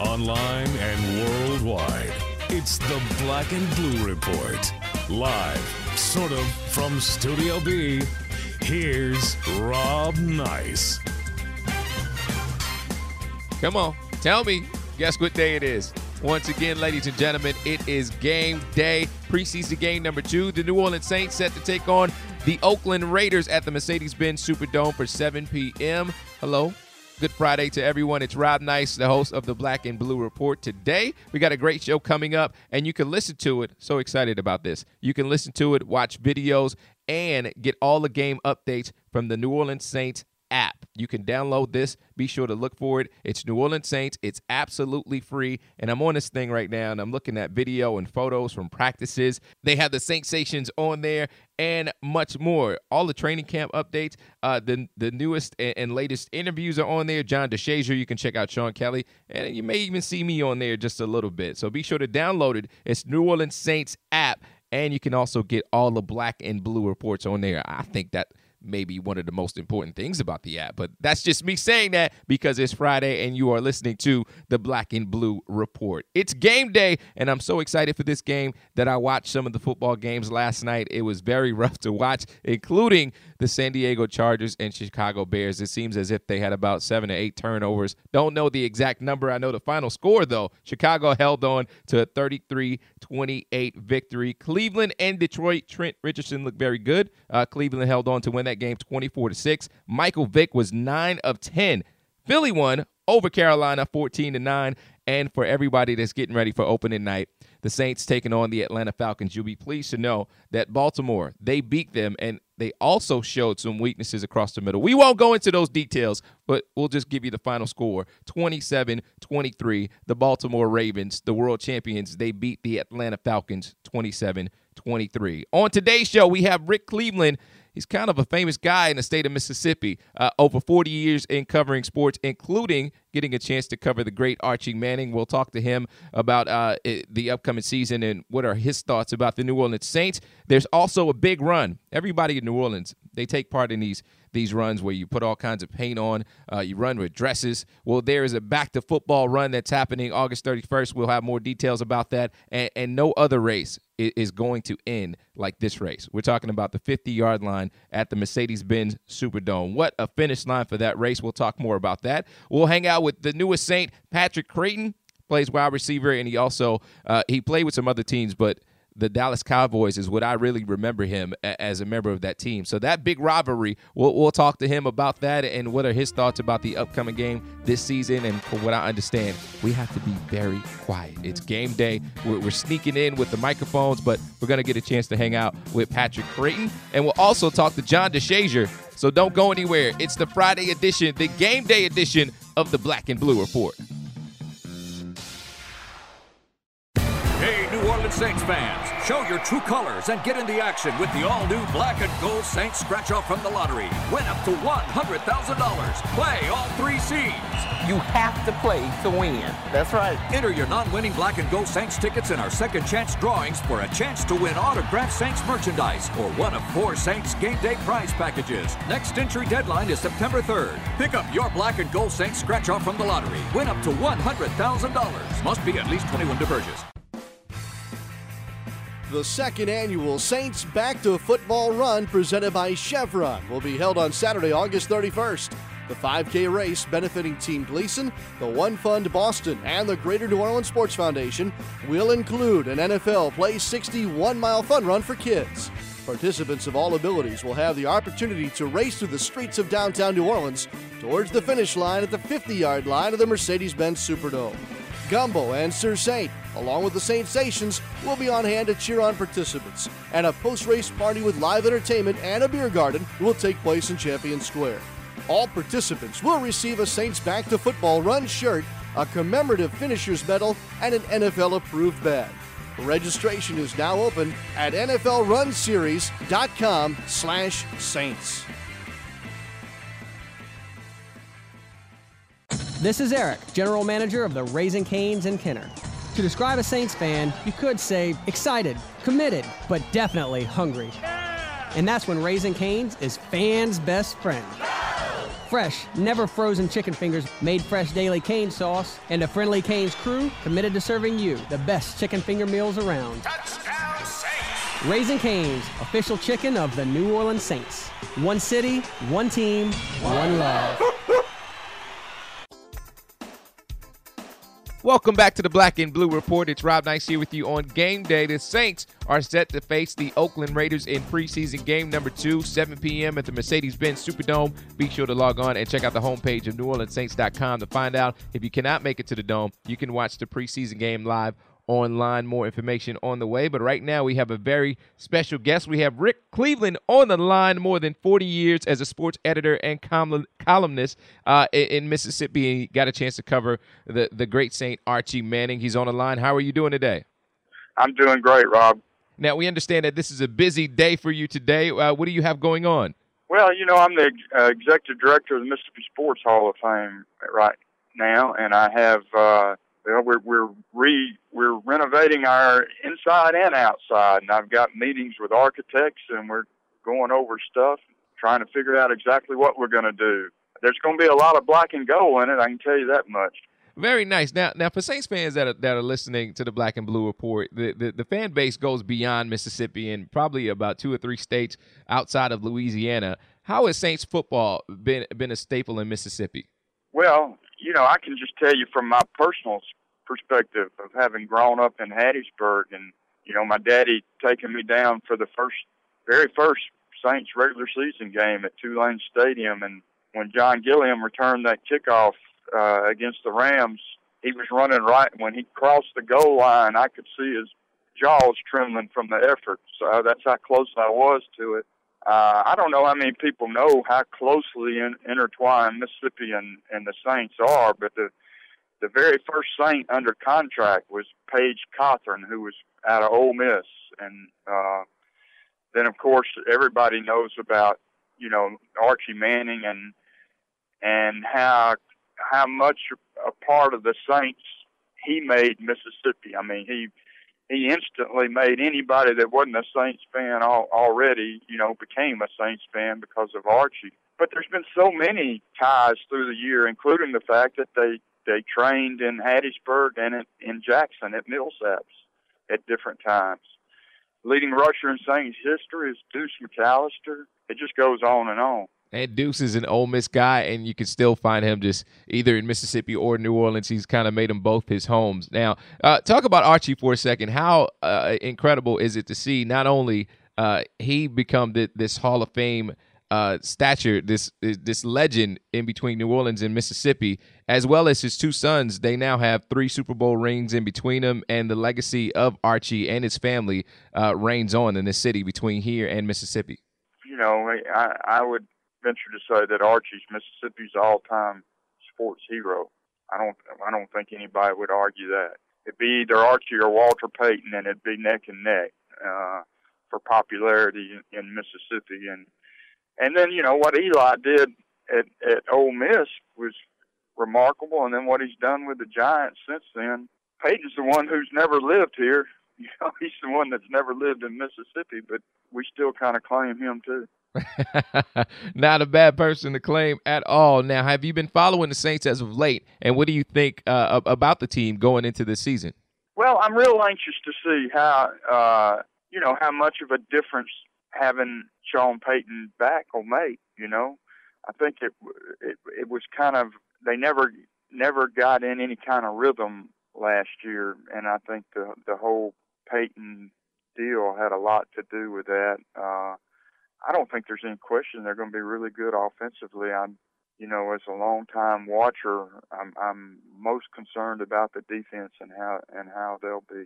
Online and worldwide, it's the Black and Blue Report. Live, sort of, from Studio B. Here's Rob Nice. Come on, tell me. Guess what day it is? Once again, ladies and gentlemen, it is game day. Preseason game number two. The New Orleans Saints set to take on the Oakland Raiders at the Mercedes Benz Superdome for 7 p.m. Hello. Good Friday to everyone. It's Rob Nice, the host of the Black and Blue Report. Today, we got a great show coming up, and you can listen to it. So excited about this. You can listen to it, watch videos, and get all the game updates from the New Orleans Saints app. You can download this. Be sure to look for it. It's New Orleans Saints. It's absolutely free. And I'm on this thing right now and I'm looking at video and photos from practices. They have the Saints on there and much more. All the training camp updates, uh, the the newest and, and latest interviews are on there. John DeShazier, you can check out Sean Kelly, and you may even see me on there just a little bit. So be sure to download it. It's New Orleans Saints app, and you can also get all the black and blue reports on there. I think that maybe one of the most important things about the app. But that's just me saying that because it's Friday and you are listening to the Black and Blue Report. It's game day, and I'm so excited for this game that I watched some of the football games last night. It was very rough to watch, including the San Diego Chargers and Chicago Bears. It seems as if they had about seven to eight turnovers. Don't know the exact number. I know the final score, though. Chicago held on to a 33 28 victory. Cleveland and Detroit, Trent Richardson looked very good. Uh, Cleveland held on to win that game 24 to 6. Michael Vick was 9 of 10. Philly won over Carolina 14 to 9. And for everybody that's getting ready for opening night, the Saints taking on the Atlanta Falcons. You'll be pleased to know that Baltimore, they beat them and they also showed some weaknesses across the middle. We won't go into those details, but we'll just give you the final score 27 23. The Baltimore Ravens, the world champions, they beat the Atlanta Falcons 27 23. On today's show, we have Rick Cleveland. He's kind of a famous guy in the state of Mississippi. Uh, over 40 years in covering sports, including getting a chance to cover the great Archie Manning. We'll talk to him about uh, the upcoming season and what are his thoughts about the New Orleans Saints. There's also a big run. Everybody in New Orleans, they take part in these these runs where you put all kinds of paint on, uh, you run with dresses. Well, there is a back to football run that's happening August 31st. We'll have more details about that, and, and no other race i- is going to end like this race. We're talking about the 50 yard line at the Mercedes Benz Superdome. What a finish line for that race. We'll talk more about that. We'll hang out with the newest Saint, Patrick Crayton. Plays wide receiver, and he also uh, he played with some other teams, but the Dallas Cowboys is what I really remember him a- as a member of that team. So that big rivalry, we'll, we'll talk to him about that and what are his thoughts about the upcoming game this season. And from what I understand, we have to be very quiet. It's game day. We're, we're sneaking in with the microphones, but we're going to get a chance to hang out with Patrick Crayton. And we'll also talk to John DeShazier. So don't go anywhere. It's the Friday edition, the game day edition of the Black and Blue Report. Orleans Saints fans, show your true colors and get in the action with the all-new Black and Gold Saints scratch-off from the lottery. Win up to $100,000. Play all three seeds. You have to play to win. That's right. Enter your non-winning Black and Gold Saints tickets in our second chance drawings for a chance to win autographed Saints merchandise or one of four Saints game day prize packages. Next entry deadline is September 3rd. Pick up your Black and Gold Saints scratch-off from the lottery. Win up to $100,000. Must be at least 21 to purchase. The second annual Saints Back to Football Run presented by Chevron will be held on Saturday, August 31st. The 5K race benefiting Team Gleason, the One Fund Boston, and the Greater New Orleans Sports Foundation will include an NFL Play 61 mile fun run for kids. Participants of all abilities will have the opportunity to race through the streets of downtown New Orleans towards the finish line at the 50 yard line of the Mercedes Benz Superdome. Gumbo and Sir Saint, along with the Saintsations, will be on hand to cheer on participants, and a post race party with live entertainment and a beer garden will take place in Champion Square. All participants will receive a Saints Back to Football Run shirt a commemorative finisher's medal, and an NFL approved bag. Registration is now open at NFLRunSeries.com slash Saints. This is Eric, General Manager of the Raising Canes in Kenner. To describe a Saints fan, you could say excited, committed, but definitely hungry. And that's when Raising Canes is fans' best friend. Fresh, never frozen chicken fingers made fresh daily cane sauce, and a friendly Canes crew committed to serving you the best chicken finger meals around. Touchdown Saints! Raising Canes, official chicken of the New Orleans Saints. One city, one team, one love. Welcome back to the Black and Blue Report. It's Rob Nice here with you on game day. The Saints are set to face the Oakland Raiders in preseason game number two, 7 p.m. at the Mercedes Benz Superdome. Be sure to log on and check out the homepage of NewOrleansSaints.com to find out if you cannot make it to the Dome. You can watch the preseason game live online. More information on the way. But right now, we have a very special guest. We have Rick Cleveland on the line, more than 40 years as a sports editor and columnist uh, in Mississippi. And he got a chance to cover the, the great Saint Archie Manning. He's on the line. How are you doing today? I'm doing great, Rob. Now, we understand that this is a busy day for you today. Uh, what do you have going on? Well, you know, I'm the uh, executive director of the Mississippi Sports Hall of Fame right now, and I have well, we're we're re we're renovating our inside and outside, and I've got meetings with architects, and we're going over stuff, trying to figure out exactly what we're going to do. There's going to be a lot of black and gold in it. I can tell you that much. Very nice. Now, now for Saints fans that are, that are listening to the Black and Blue Report, the, the, the fan base goes beyond Mississippi and probably about two or three states outside of Louisiana. How has Saints football been been a staple in Mississippi? Well, you know, I can just tell you from my personal perspective of having grown up in Hattiesburg and, you know, my daddy taking me down for the first, very first Saints regular season game at Tulane Stadium. And when John Gilliam returned that kickoff uh, against the Rams, he was running right. When he crossed the goal line, I could see his jaws trembling from the effort. So that's how close I was to it. Uh, I don't know how many people know how closely in, intertwined Mississippi and, and the Saints are, but the the very first Saint under contract was Paige Cothren, who was out of Ole Miss, and uh, then of course everybody knows about you know Archie Manning and and how how much a part of the Saints he made Mississippi. I mean he he instantly made anybody that wasn't a Saints fan al- already, you know, became a Saints fan because of Archie. But there's been so many ties through the year, including the fact that they they trained in Hattiesburg and in Jackson at Millsaps at different times. Leading rusher in Saints history is Deuce McAllister. It just goes on and on. And Deuce is an Ole Miss guy, and you can still find him just either in Mississippi or New Orleans. He's kind of made them both his homes. Now, uh, talk about Archie for a second. How uh, incredible is it to see not only uh, he become the, this Hall of Fame uh, stature, this this legend in between New Orleans and Mississippi, as well as his two sons. They now have three Super Bowl rings in between them, and the legacy of Archie and his family uh, reigns on in this city between here and Mississippi. You know, I, I would venture to say that Archie's Mississippi's all-time sports hero. I don't I don't think anybody would argue that. It'd be either Archie or Walter Payton, and it'd be neck and neck uh, for popularity in, in Mississippi. And and then you know what Eli did at at Ole Miss was remarkable, and then what he's done with the Giants since then. Payton's the one who's never lived here. You know, he's the one that's never lived in Mississippi, but we still kind of claim him too. Not a bad person to claim at all. Now, have you been following the Saints as of late, and what do you think uh, about the team going into this season? Well, I'm real anxious to see how uh, you know how much of a difference having Sean Payton back will make. You know, I think it it, it was kind of they never never got in any kind of rhythm last year, and I think the the whole Payton deal had a lot to do with that. Uh, I don't think there's any question they're going to be really good offensively. I'm, you know, as a long time watcher, I'm I'm most concerned about the defense and how and how they'll be.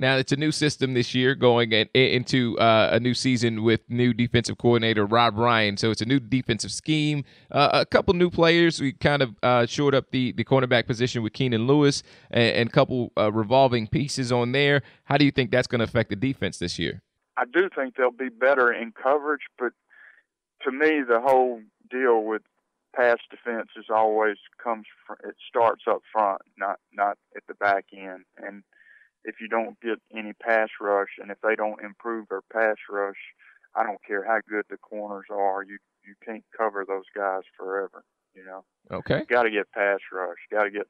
Now it's a new system this year, going in, into uh, a new season with new defensive coordinator Rob Ryan. So it's a new defensive scheme, uh, a couple new players. We kind of uh, shored up the the cornerback position with Keenan Lewis, and, and a couple uh, revolving pieces on there. How do you think that's going to affect the defense this year? I do think they'll be better in coverage, but to me, the whole deal with pass defense is always comes from, it starts up front, not not at the back end, and if you don't get any pass rush and if they don't improve their pass rush, I don't care how good the corners are, you you can't cover those guys forever. You know. Okay. Got to get pass rush. Got to get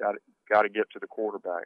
got to got to get to the quarterback.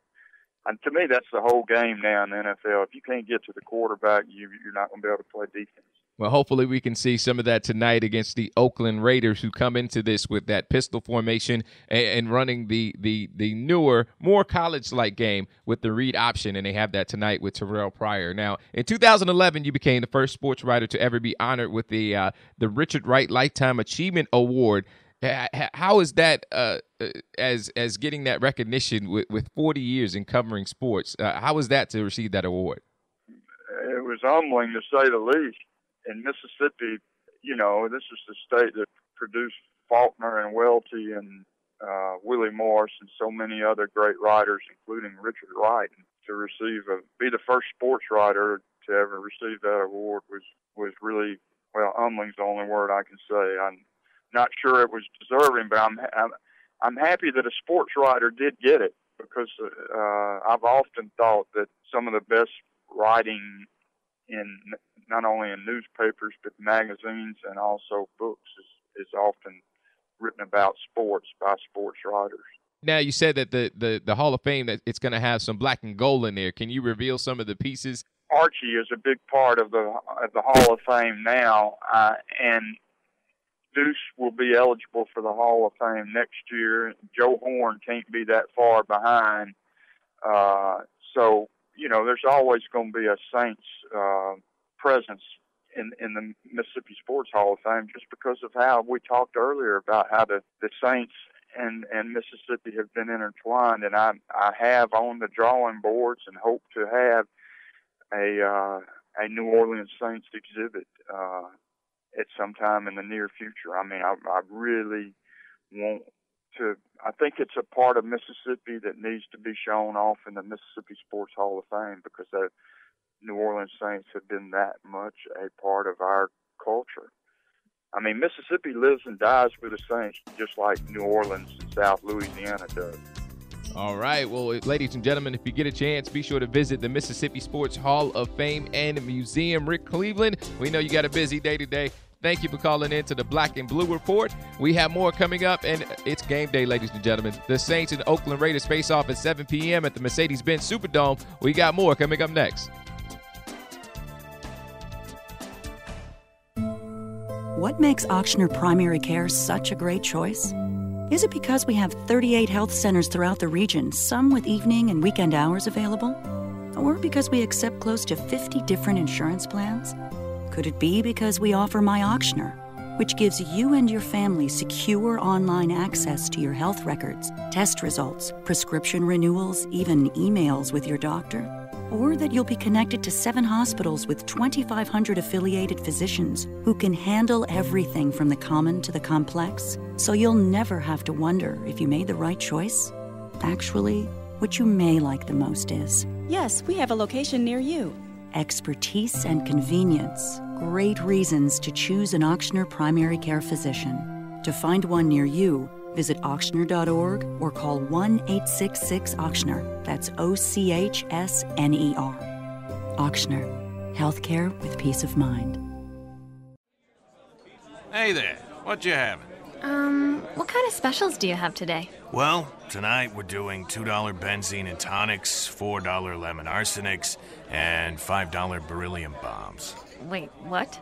And to me, that's the whole game now in the NFL. If you can't get to the quarterback, you you're not going to be able to play defense. Well, hopefully we can see some of that tonight against the Oakland Raiders, who come into this with that pistol formation and, and running the the the newer, more college-like game with the read option, and they have that tonight with Terrell Pryor. Now, in 2011, you became the first sports writer to ever be honored with the uh, the Richard Wright Lifetime Achievement Award. How is that uh, uh, as as getting that recognition with, with 40 years in covering sports? Uh, how was that to receive that award? It was humbling to say the least in Mississippi, you know, this is the state that produced Faulkner and Welty and uh, Willie Morris and so many other great writers, including Richard Wright. And to receive a be the first sports writer to ever receive that award was was really well, humbling's the only word I can say. I'm not sure it was deserving, but I'm I'm, I'm happy that a sports writer did get it because uh, I've often thought that some of the best writing in not only in newspapers but magazines and also books is, is often written about sports by sports writers. Now you said that the, the, the Hall of Fame that it's going to have some black and gold in there. Can you reveal some of the pieces? Archie is a big part of the of the Hall of Fame now, uh, and Deuce will be eligible for the Hall of Fame next year. Joe Horn can't be that far behind, uh, so you know there's always going to be a Saints uh, presence in in the Mississippi Sports Hall of Fame just because of how we talked earlier about how the the Saints and and Mississippi have been intertwined, and I I have on the drawing boards and hope to have a uh, a New Orleans Saints exhibit uh, at some time in the near future. I mean, I I really want to. I think it's a part of Mississippi that needs to be shown off in the Mississippi Sports Hall of Fame because the New Orleans Saints have been that much a part of our culture. I mean, Mississippi lives and dies with the Saints, just like New Orleans and South Louisiana does. All right. Well, ladies and gentlemen, if you get a chance, be sure to visit the Mississippi Sports Hall of Fame and Museum. Rick Cleveland, we know you got a busy day today. Thank you for calling in to the Black and Blue Report. We have more coming up, and it's game day, ladies and gentlemen. The Saints and Oakland Raiders face off at 7 p.m. at the Mercedes Benz Superdome. We got more coming up next. What makes Ochsner Primary Care such a great choice? Is it because we have 38 health centers throughout the region, some with evening and weekend hours available? Or because we accept close to 50 different insurance plans? Could it be because we offer My Ochsner, which gives you and your family secure online access to your health records, test results, prescription renewals, even emails with your doctor? Or that you'll be connected to seven hospitals with 2,500 affiliated physicians who can handle everything from the common to the complex, so you'll never have to wonder if you made the right choice. Actually, what you may like the most is Yes, we have a location near you. Expertise and convenience. Great reasons to choose an Ochsner primary care physician. To find one near you, Visit Ochsner.org or call 1 866 Ochsner. That's O C H S N E R. Ochsner. Healthcare with peace of mind. Hey there. What you having? Um, what kind of specials do you have today? Well, tonight we're doing $2 benzene and tonics, $4 lemon arsenics, and $5 beryllium bombs. Wait, what?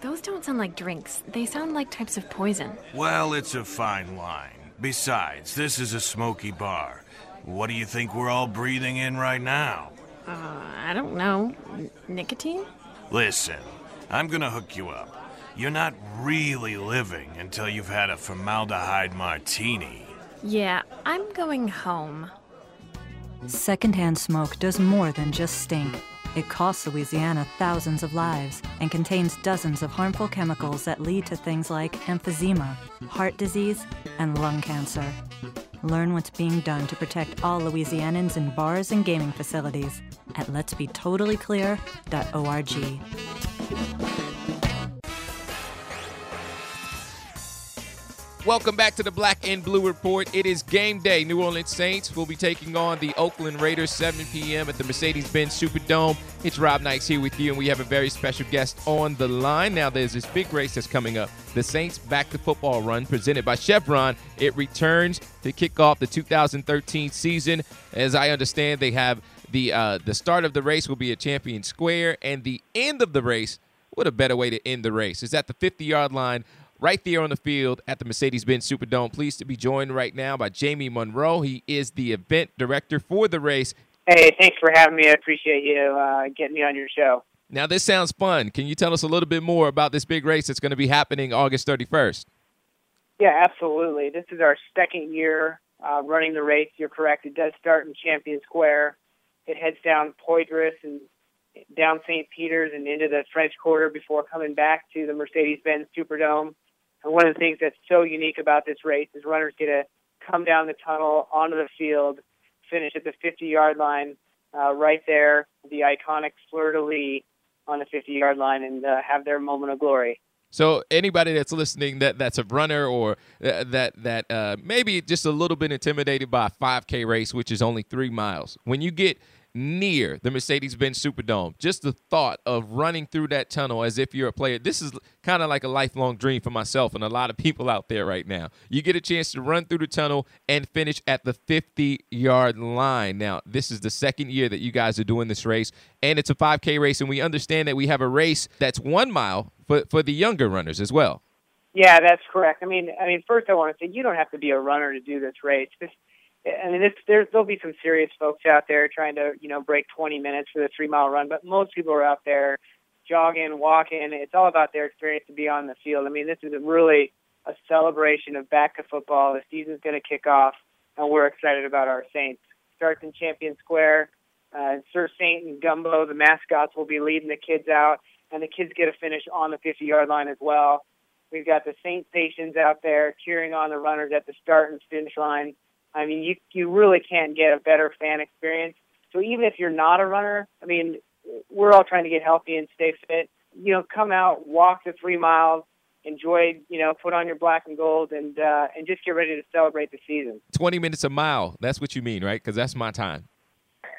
Those don't sound like drinks. They sound like types of poison. Well, it's a fine line. Besides, this is a smoky bar. What do you think we're all breathing in right now? Uh, I don't know. N- nicotine? Listen, I'm gonna hook you up. You're not really living until you've had a formaldehyde martini. Yeah, I'm going home. Secondhand smoke does more than just stink. It costs Louisiana thousands of lives and contains dozens of harmful chemicals that lead to things like emphysema, heart disease, and lung cancer. Learn what's being done to protect all Louisianans in bars and gaming facilities at letsbetotallyclear.org. Welcome back to the Black and Blue Report. It is game day. New Orleans Saints will be taking on the Oakland Raiders 7 p.m. at the Mercedes-Benz Superdome. It's Rob Nice here with you, and we have a very special guest on the line. Now, there's this big race that's coming up. The Saints Back to Football Run, presented by Chevron. It returns to kick off the 2013 season. As I understand, they have the uh, the start of the race will be at Champion Square, and the end of the race. What a better way to end the race is at the 50-yard line right there on the field at the Mercedes Benz Superdome. Pleased to be joined right now by Jamie Monroe. He is the event director for the race. Hey, thanks for having me. I appreciate you uh, getting me on your show. Now, this sounds fun. Can you tell us a little bit more about this big race that's going to be happening August 31st? Yeah, absolutely. This is our second year uh, running the race. You're correct. It does start in Champion Square. It heads down Poydras and down St. Peter's and into the French Quarter before coming back to the Mercedes-Benz Superdome. And one of the things that's so unique about this race is runners get to come down the tunnel onto the field, finish at the 50 yard line, uh, right there, the iconic fleur de lis on the 50 yard line, and uh, have their moment of glory. So anybody that's listening that that's a runner or uh, that that uh, maybe just a little bit intimidated by a 5K race, which is only three miles, when you get near the Mercedes Benz Superdome. Just the thought of running through that tunnel as if you're a player. This is kind of like a lifelong dream for myself and a lot of people out there right now. You get a chance to run through the tunnel and finish at the 50 yard line. Now, this is the second year that you guys are doing this race, and it's a 5K race, and we understand that we have a race that's one mile for, for the younger runners as well. Yeah, that's correct. I mean, I mean, first I want to say you don't have to be a runner to do this race. This I mean, there's, there'll be some serious folks out there trying to, you know, break 20 minutes for the three mile run, but most people are out there jogging, walking. It's all about their experience to be on the field. I mean, this is really a celebration of back to football. The season's going to kick off, and we're excited about our Saints. Starts in Champion Square. Uh, Sir Saint and Gumbo, the mascots, will be leading the kids out, and the kids get a finish on the 50 yard line as well. We've got the Saintsations out there cheering on the runners at the start and finish line. I mean, you you really can't get a better fan experience. So even if you're not a runner, I mean, we're all trying to get healthy and stay fit. You know, come out, walk the three miles, enjoy, you know, put on your black and gold, and uh, and just get ready to celebrate the season. Twenty minutes a mile. That's what you mean, right? Because that's my time.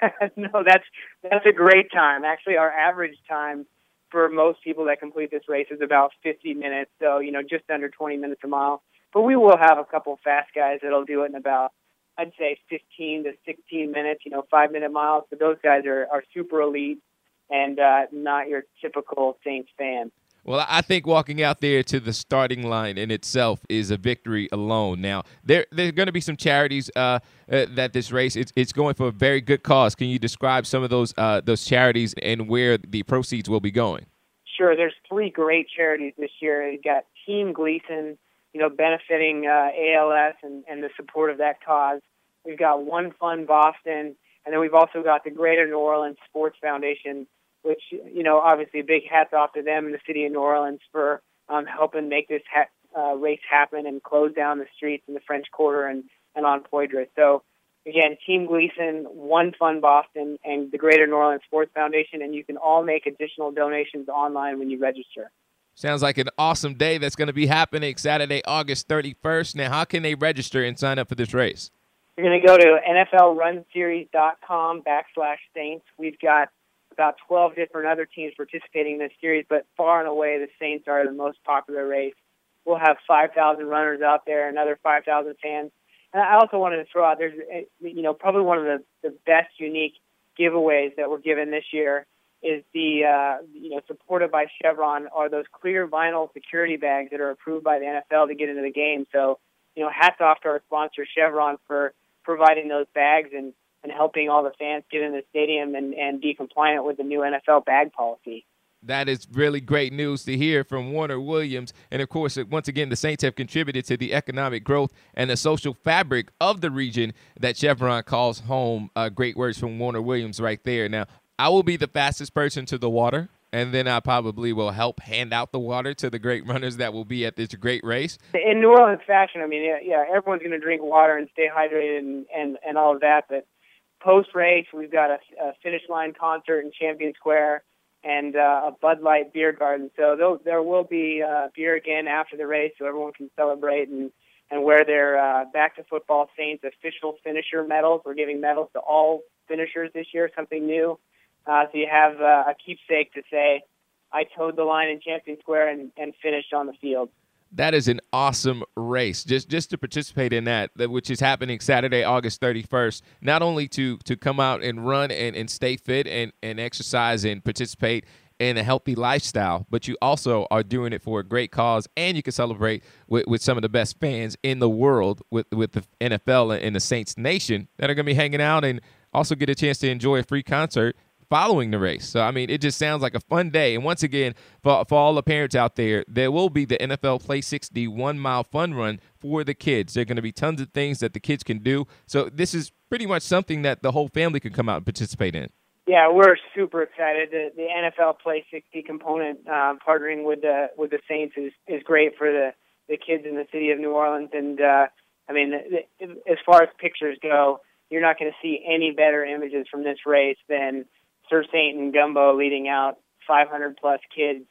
no, that's that's a great time. Actually, our average time for most people that complete this race is about 50 minutes. So you know, just under 20 minutes a mile. But we will have a couple fast guys that'll do it in about I'd say 15 to 16 minutes, you know, five minute miles. But those guys are, are super elite and uh, not your typical Saints fan. Well, I think walking out there to the starting line in itself is a victory alone. Now, there there are going to be some charities uh, uh, that this race it's, it's going for a very good cause. Can you describe some of those uh, those charities and where the proceeds will be going? Sure. There's three great charities this year. You got Team Gleason, you know, benefiting uh, ALS and, and the support of that cause. We've got One Fund Boston, and then we've also got the Greater New Orleans Sports Foundation, which, you know, obviously a big hats off to them in the city of New Orleans for um, helping make this ha- uh, race happen and close down the streets in the French Quarter and, and on Poydras. So, again, Team Gleason, One Fund Boston, and the Greater New Orleans Sports Foundation, and you can all make additional donations online when you register. Sounds like an awesome day that's going to be happening Saturday, August 31st. Now, how can they register and sign up for this race? You're going to go to NFLRunSeries.com backslash Saints. We've got about 12 different other teams participating in this series, but far and away the Saints are the most popular race. We'll have 5,000 runners out there, another 5,000 fans. And I also wanted to throw out there's, eh, you know, probably one of the, the best unique giveaways that we're given this year is the, uh, you know, supported by Chevron are those clear vinyl security bags that are approved by the NFL to get into the game. So, you know, hats off to our sponsor Chevron for providing those bags and, and helping all the fans get in the stadium and, and be compliant with the new NFL bag policy. That is really great news to hear from Warner Williams. And of course, once again, the Saints have contributed to the economic growth and the social fabric of the region that Chevron calls home. Uh, great words from Warner Williams right there. Now, I will be the fastest person to the water and then I probably will help hand out the water to the great runners that will be at this great race. In New Orleans fashion, I mean, yeah, yeah everyone's going to drink water and stay hydrated and, and, and all of that. But post race, we've got a, a finish line concert in Champion Square and uh, a Bud Light beer garden. So there, will be uh, beer again after the race, so everyone can celebrate and and wear their uh, Back to Football Saints official finisher medals. We're giving medals to all finishers this year, something new. Uh, so you have uh, a keepsake to say, I toed the line in Champion Square and, and finished on the field. That is an awesome race. Just just to participate in that, which is happening Saturday, August 31st. Not only to to come out and run and, and stay fit and, and exercise and participate in a healthy lifestyle, but you also are doing it for a great cause, and you can celebrate with, with some of the best fans in the world with with the NFL and the Saints Nation that are going to be hanging out and also get a chance to enjoy a free concert following the race. So, I mean, it just sounds like a fun day. And once again, for, for all the parents out there, there will be the NFL Play 60 one mile fun run for the kids. There are going to be tons of things that the kids can do. So, this is pretty much something that the whole family can come out and participate in. Yeah, we're super excited. The, the NFL Play 60 component, uh, partnering with the with the Saints, is is great for the the kids in the city of New Orleans. And uh, I mean, the, as far as pictures go, you're not going to see any better images from this race than Sir Saint and Gumbo leading out 500 plus kids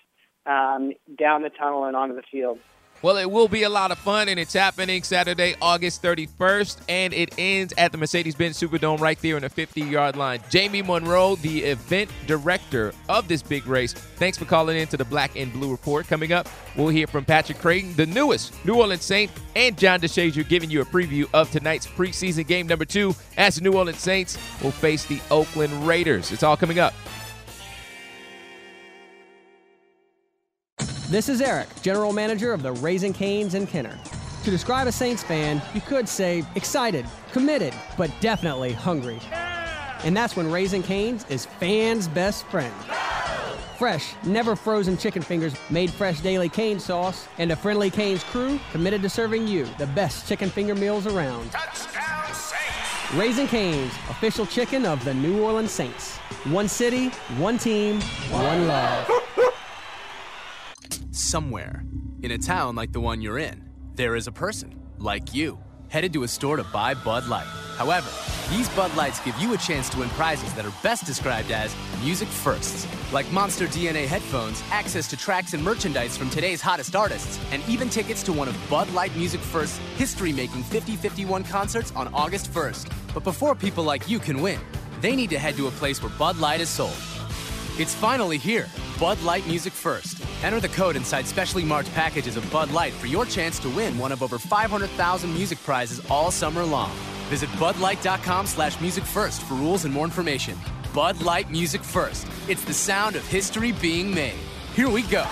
um, down the tunnel and onto the field. Well, it will be a lot of fun, and it's happening Saturday, August 31st, and it ends at the Mercedes Benz Superdome right there in the 50 yard line. Jamie Monroe, the event director of this big race, thanks for calling in to the Black and Blue Report. Coming up, we'll hear from Patrick Crayton, the newest New Orleans Saint, and John DeShazier giving you a preview of tonight's preseason game number two as the New Orleans Saints will face the Oakland Raiders. It's all coming up. This is Eric, General Manager of the Raising Canes in Kenner. To describe a Saints fan, you could say excited, committed, but definitely hungry. And that's when Raising Canes is fans' best friend. Fresh, never frozen chicken fingers made fresh daily cane sauce, and a friendly Canes crew committed to serving you the best chicken finger meals around. Touchdown Saints! Raising Canes, official chicken of the New Orleans Saints. One city, one team, one love somewhere, in a town like the one you're in, there is a person, like you, headed to a store to buy Bud Light. However, these Bud Lights give you a chance to win prizes that are best described as music firsts, like Monster DNA headphones, access to tracks and merchandise from today's hottest artists, and even tickets to one of Bud Light Music First's history making 5051 concerts on August 1st. But before people like you can win, they need to head to a place where Bud Light is sold. It's finally here. Bud Light Music First. Enter the code inside specially marked packages of Bud Light for your chance to win one of over 500,000 music prizes all summer long. Visit budlight.com slash music first for rules and more information. Bud Light Music First. It's the sound of history being made. Here we go.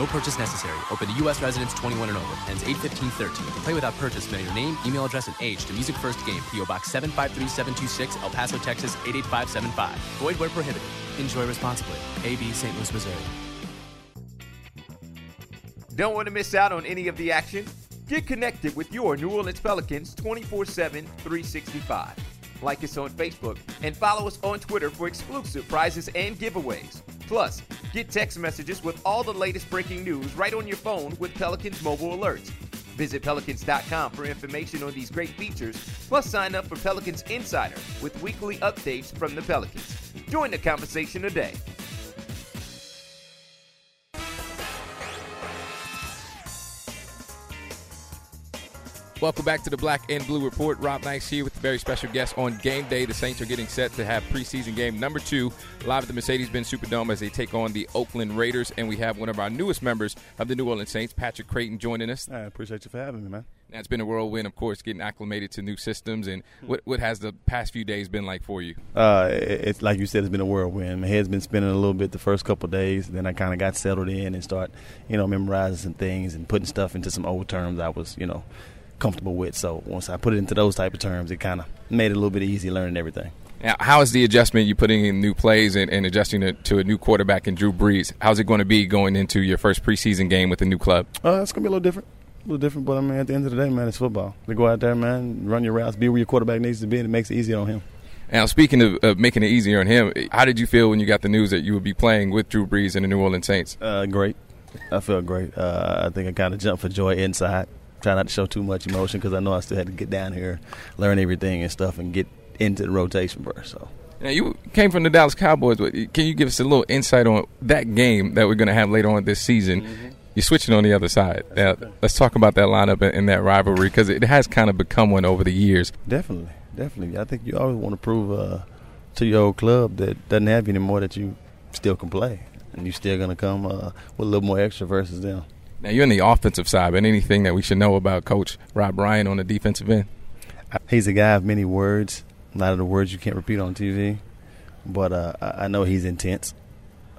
No purchase necessary. Open to U.S. residents 21 and over. Ends 8-15-13. Play without purchase. Mail your name, email address, and age to Music First Game. P.O. Box 753726, El Paso, Texas 88575. Void where prohibited. Enjoy responsibly. AB St. Louis, Missouri. Don't want to miss out on any of the action? Get connected with your New Orleans Pelicans 24 7, 365. Like us on Facebook and follow us on Twitter for exclusive prizes and giveaways. Plus, get text messages with all the latest breaking news right on your phone with Pelicans mobile alerts. Visit pelicans.com for information on these great features, plus sign up for Pelicans Insider with weekly updates from the Pelicans. Join the conversation today. Welcome back to the Black and Blue Report. Rob Nice here with a very special guest on game day. The Saints are getting set to have preseason game number two live at the Mercedes-Benz Superdome as they take on the Oakland Raiders. And we have one of our newest members of the New Orleans Saints, Patrick Crayton, joining us. I appreciate you for having me, man. Now, it's been a whirlwind, of course, getting acclimated to new systems. And what what has the past few days been like for you? Uh, it's like you said, it's been a whirlwind. My head's been spinning a little bit the first couple days. Then I kind of got settled in and start, you know, memorizing some things and putting stuff into some old terms I was, you know, comfortable with. So once I put it into those type of terms, it kind of made it a little bit easy learning everything. Now, how is the adjustment you putting in new plays and, and adjusting to, to, a new quarterback in Drew Brees? How's it going to be going into your first preseason game with a new club? Uh, it's going to be a little different. A little different, but I mean, at the end of the day, man, it's football. They go out there, man, run your routes, be where your quarterback needs to be, and it makes it easier on him. Now, speaking of, of, making it easier on him, how did you feel when you got the news that you would be playing with Drew Brees and the New Orleans Saints? Uh, great. I feel great. Uh, I think I kind of jumped for joy inside. Try not to show too much emotion because I know I still had to get down here, learn everything and stuff, and get into the rotation first. So. Now you came from the Dallas Cowboys, but can you give us a little insight on that game that we're going to have later on this season? Mm-hmm. You're switching on the other side. Now, okay. let's talk about that lineup and, and that rivalry because it has kind of become one over the years. Definitely, definitely. I think you always want to prove uh, to your old club that doesn't have you anymore that you still can play, and you're still going to come uh, with a little more extra versus them. Now you're in the offensive side, but anything that we should know about Coach Rob Ryan on the defensive end? He's a guy of many words. A lot of the words you can't repeat on TV, but uh, I know he's intense.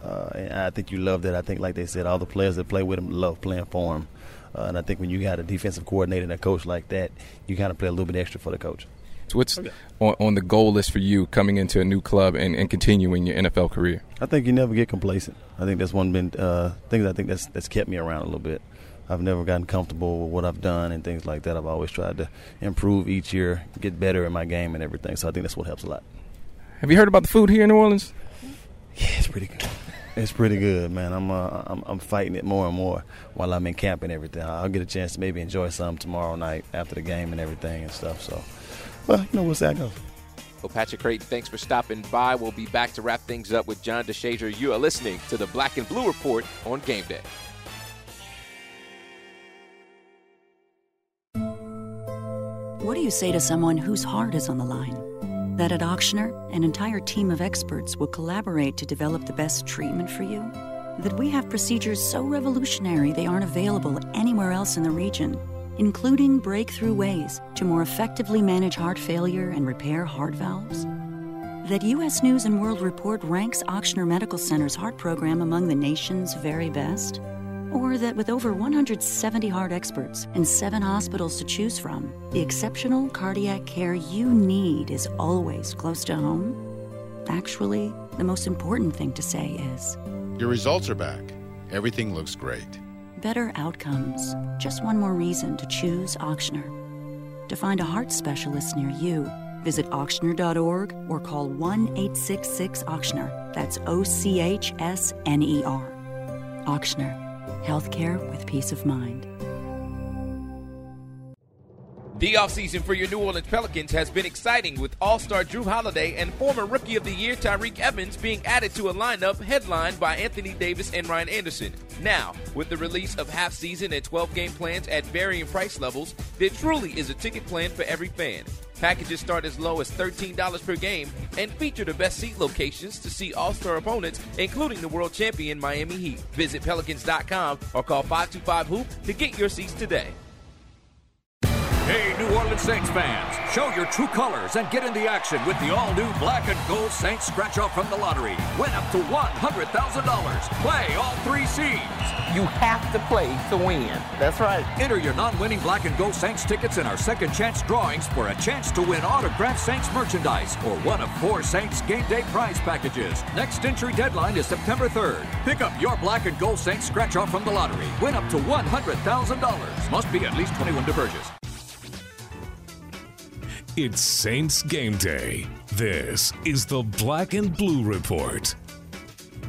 Uh, and I think you love that. I think, like they said, all the players that play with him love playing for him. Uh, and I think when you got a defensive coordinator and a coach like that, you kind of play a little bit extra for the coach. So what's okay. on, on, the goal list for you coming into a new club and, and, continuing your NFL career? I think you never get complacent. I think that's one been uh, things I think that's that's kept me around a little bit. I've never gotten comfortable with what I've done and things like that. I've always tried to improve each year, get better in my game and everything. So I think that's what helps a lot. Have you heard about the food here in New Orleans? Yeah, it's pretty good. It's pretty good, man. I'm, uh, I'm I'm fighting it more and more while I'm in camp and everything. I'll get a chance to maybe enjoy some tomorrow night after the game and everything and stuff. So, well, you know, we'll see how it goes. Well, Patrick Crayton, thanks for stopping by. We'll be back to wrap things up with John DeShazier. You are listening to the Black and Blue Report on Game Day. What do you say to someone whose heart is on the line? that at Ochsner, an entire team of experts will collaborate to develop the best treatment for you? That we have procedures so revolutionary they aren't available anywhere else in the region, including breakthrough ways to more effectively manage heart failure and repair heart valves? That U.S. News and World Report ranks Ochsner Medical Center's heart program among the nation's very best? Or that with over 170 heart experts and seven hospitals to choose from, the exceptional cardiac care you need is always close to home? Actually, the most important thing to say is Your results are back. Everything looks great. Better outcomes. Just one more reason to choose Ochsner. To find a heart specialist near you, visit ochsner.org or call 1 866 Ochsner. That's O C H S N E R. Ochsner Healthcare with peace of mind. The offseason for your New Orleans Pelicans has been exciting with All Star Jrue Holiday and former Rookie of the Year Tyreke Evans being added to a lineup headlined by Anthony Davis and Ryan Anderson. Now, with the release of half season and 12 game plans at varying price levels, there truly is a ticket plan for every fan. Packages start as low as $13 per game and feature the best seat locations to see all star opponents, including the world champion Miami Heat. Visit Pelicans.com or call 525 Hoop to get your seats today. Hey, New Orleans Saints fans, show your true colors and get in the action with the all-new black and gold Saints scratch-off from the lottery. Win up to $100,000. Play all three seeds. You have to play to win. That's right. Enter your non-winning black and gold Saints tickets in our second chance drawings for a chance to win autographed Saints merchandise or one of four Saints game day prize packages. Next entry deadline is September 3rd. Pick up your black and gold Saints scratch-off from the lottery. Win up to $100,000. Must be at least 21 to purchase. It's Saints game day. This is the Black and Blue Report.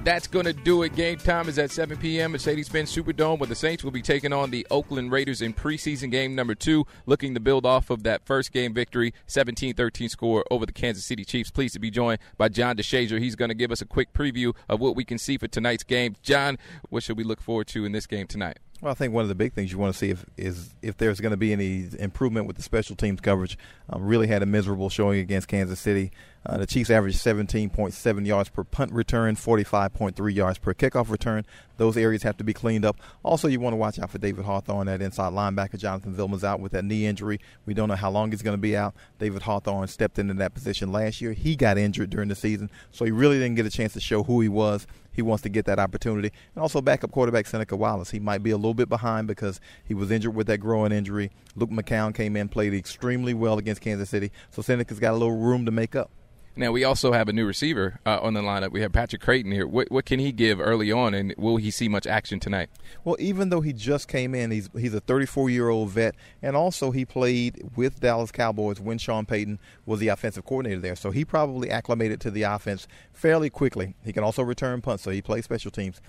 That's going to do it. Game time is at 7 p.m. Mercedes-Benz Superdome, where the Saints will be taking on the Oakland Raiders in preseason game number two, looking to build off of that first game victory, 17-13 score over the Kansas City Chiefs. Pleased to be joined by John DeShazier. He's going to give us a quick preview of what we can see for tonight's game. John, what should we look forward to in this game tonight? Well, I think one of the big things you want to see if, is if there's going to be any improvement with the special teams coverage. Um, really had a miserable showing against Kansas City. Uh, the Chiefs averaged 17.7 yards per punt return, 45.3 yards per kickoff return. Those areas have to be cleaned up. Also, you want to watch out for David Hawthorne, that inside linebacker. Jonathan Vilma's out with that knee injury. We don't know how long he's going to be out. David Hawthorne stepped into that position last year. He got injured during the season, so he really didn't get a chance to show who he was. He wants to get that opportunity. And also, backup quarterback Seneca Wallace. He might be a little bit behind because he was injured with that growing injury. Luke McCown came in, played extremely well against Kansas City, so Seneca's got a little room to make up. Now we also have a new receiver uh, on the lineup. We have Patrick Crayton here. What, what can he give early on, and will he see much action tonight? Well, even though he just came in, he's he's a 34 year old vet, and also he played with Dallas Cowboys when Sean Payton was the offensive coordinator there. So he probably acclimated to the offense fairly quickly. He can also return punts, so he plays special teams.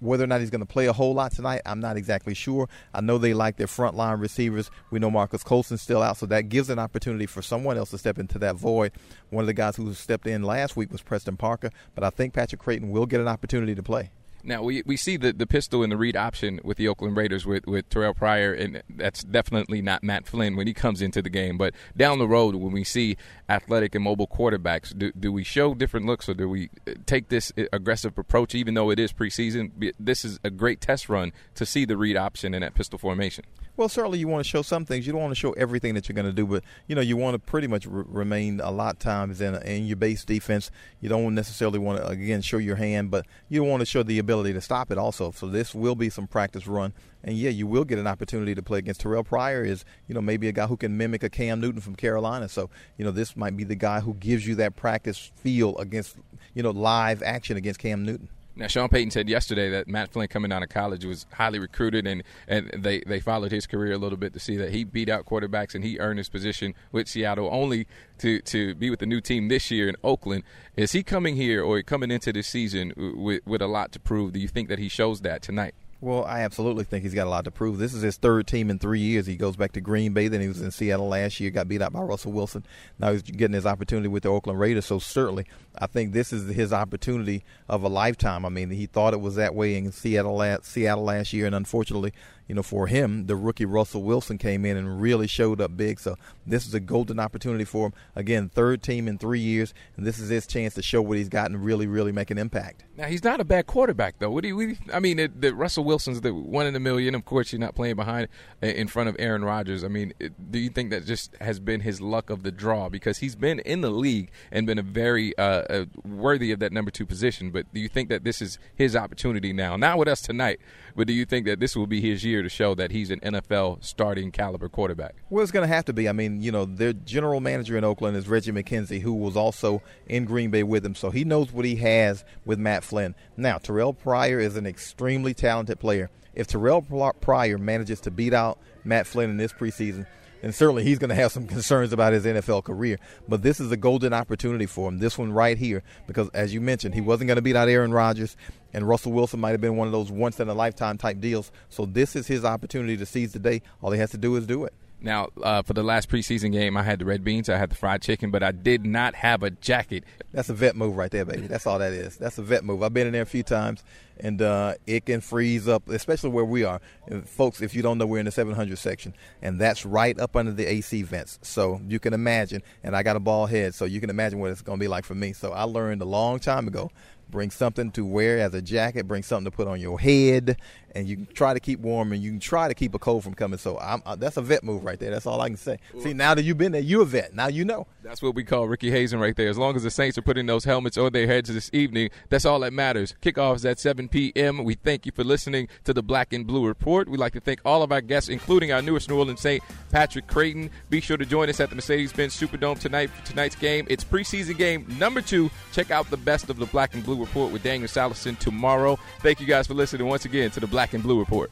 Whether or not he's going to play a whole lot tonight, I'm not exactly sure. I know they like their frontline receivers. We know Marques Colston's still out, so that gives an opportunity for someone else to step into that void. One of the guys who stepped in last week was Preston Parker, but I think Patrick Crayton will get an opportunity to play. Now we we see the, the pistol and the read option with the Oakland Raiders with, with Terrell Pryor, and that's definitely not Matt Flynn when he comes into the game. But down the road, when we see athletic and mobile quarterbacks, do, do we show different looks, or do we uh, take this aggressive approach, even though it is preseason? This is a great test run to see the read option in that pistol formation. Well, certainly you want to show some things. You don't want to show everything that you're going to do, but you know you want to pretty much r- remain a lot of times in, in your base defense. You don't necessarily want to again show your hand, but you want to show the ability to stop it also. So this will be some practice run, and yeah, you will get an opportunity to play against Terrell Pryor. Is you know maybe a guy who can mimic a Cam Newton from Carolina. So you know this might be the guy who gives you that practice feel against you know live action against Cam Newton. Now, Sean Payton said yesterday that Matt Flynn coming out of college was highly recruited, and, and they, they followed his career a little bit to see that he beat out quarterbacks and he earned his position with Seattle only to, to be with the new team this year in Oakland. Is he coming here or coming into this season with, with a lot to prove? Do you think that he shows that tonight? Well, I absolutely think he's got a lot to prove. This is his third team in three years. He goes back to Green Bay, then he was in Seattle last year, got beat out by Russell Wilson. Now he's getting his opportunity with the Oakland Raiders. So certainly, I think this is his opportunity of a lifetime. I mean, he thought it was that way in Seattle last, Seattle last year, and unfortunately, you know, for him, the rookie Russell Wilson came in and really showed up big. So this is a golden opportunity for him. Again, third team in three years, and this is his chance to show what he's got and really, really make an impact. Now he's not a bad quarterback, though. What do you? I mean, the, the Russell Wilson's the one in a million. Of course, you're not playing behind in front of Aaron Rodgers. I mean, do you think that just has been his luck of the draw because he's been in the league and been a very uh, uh, worthy of that number two position? But do you think that this is his opportunity now? Not with us tonight, but do you think that this will be his year to show that he's an NFL starting caliber quarterback? Well, it's going to have to be. I mean, you know, their general manager in Oakland is Reggie McKenzie, who was also in Green Bay with him, so he knows what he has with Matt Flynn. Now, Terrell Pryor is an extremely talented player. If Terrell Pryor manages to beat out Matt Flynn in this preseason, and certainly he's going to have some concerns about his NFL career. But this is a golden opportunity for him. This one right here, because as you mentioned, he wasn't going to beat out Aaron Rodgers, and Russell Wilson might have been one of those once in a lifetime type deals. So this is his opportunity to seize the day. All he has to do is do it. Now, uh, for the last preseason game, I had the red beans, I had the fried chicken, but I did not have a jacket. That's a vet move right there, baby. That's all that is. That's a vet move. I've been in there a few times, and uh, it can freeze up, especially where we are. And folks, if you don't know, we're in the 700 section, and that's right up under the AC vents. So you can imagine, and I got a bald head, so you can imagine what it's going to be like for me. So I learned a long time ago bring something to wear as a jacket, bring something to put on your head, and you can try to keep warm and you can try to keep a cold from coming. So uh, that's a vet move right there. That's all I can say. See, now that you've been there, you're a vet. Now you know. That's what we call rookie hazing right there. As long as the Saints are putting those helmets on their heads this evening, that's all that matters. Kickoff is at 7 p.m. We thank you for listening to the Black and Blue Report. We'd like to thank all of our guests, including our newest New Orleans Saint, Patrick Crayton. Be sure to join us at the Mercedes-Benz Superdome tonight for tonight's game. It's preseason game number two. Check out the best of the Black and Blue Report with Daniel Sallerson tomorrow. Thank you guys for listening once again to the Black and Blue Report.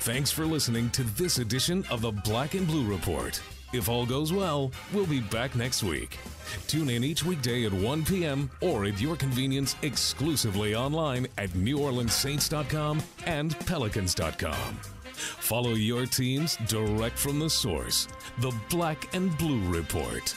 Thanks for listening to this edition of the Black and Blue Report. If all goes well, we'll be back next week. Tune in each weekday at 1 p.m. or at your convenience exclusively online at NewOrleansSaints.com and Pelicans.com. Follow your teams direct from the source, the Black and Blue Report.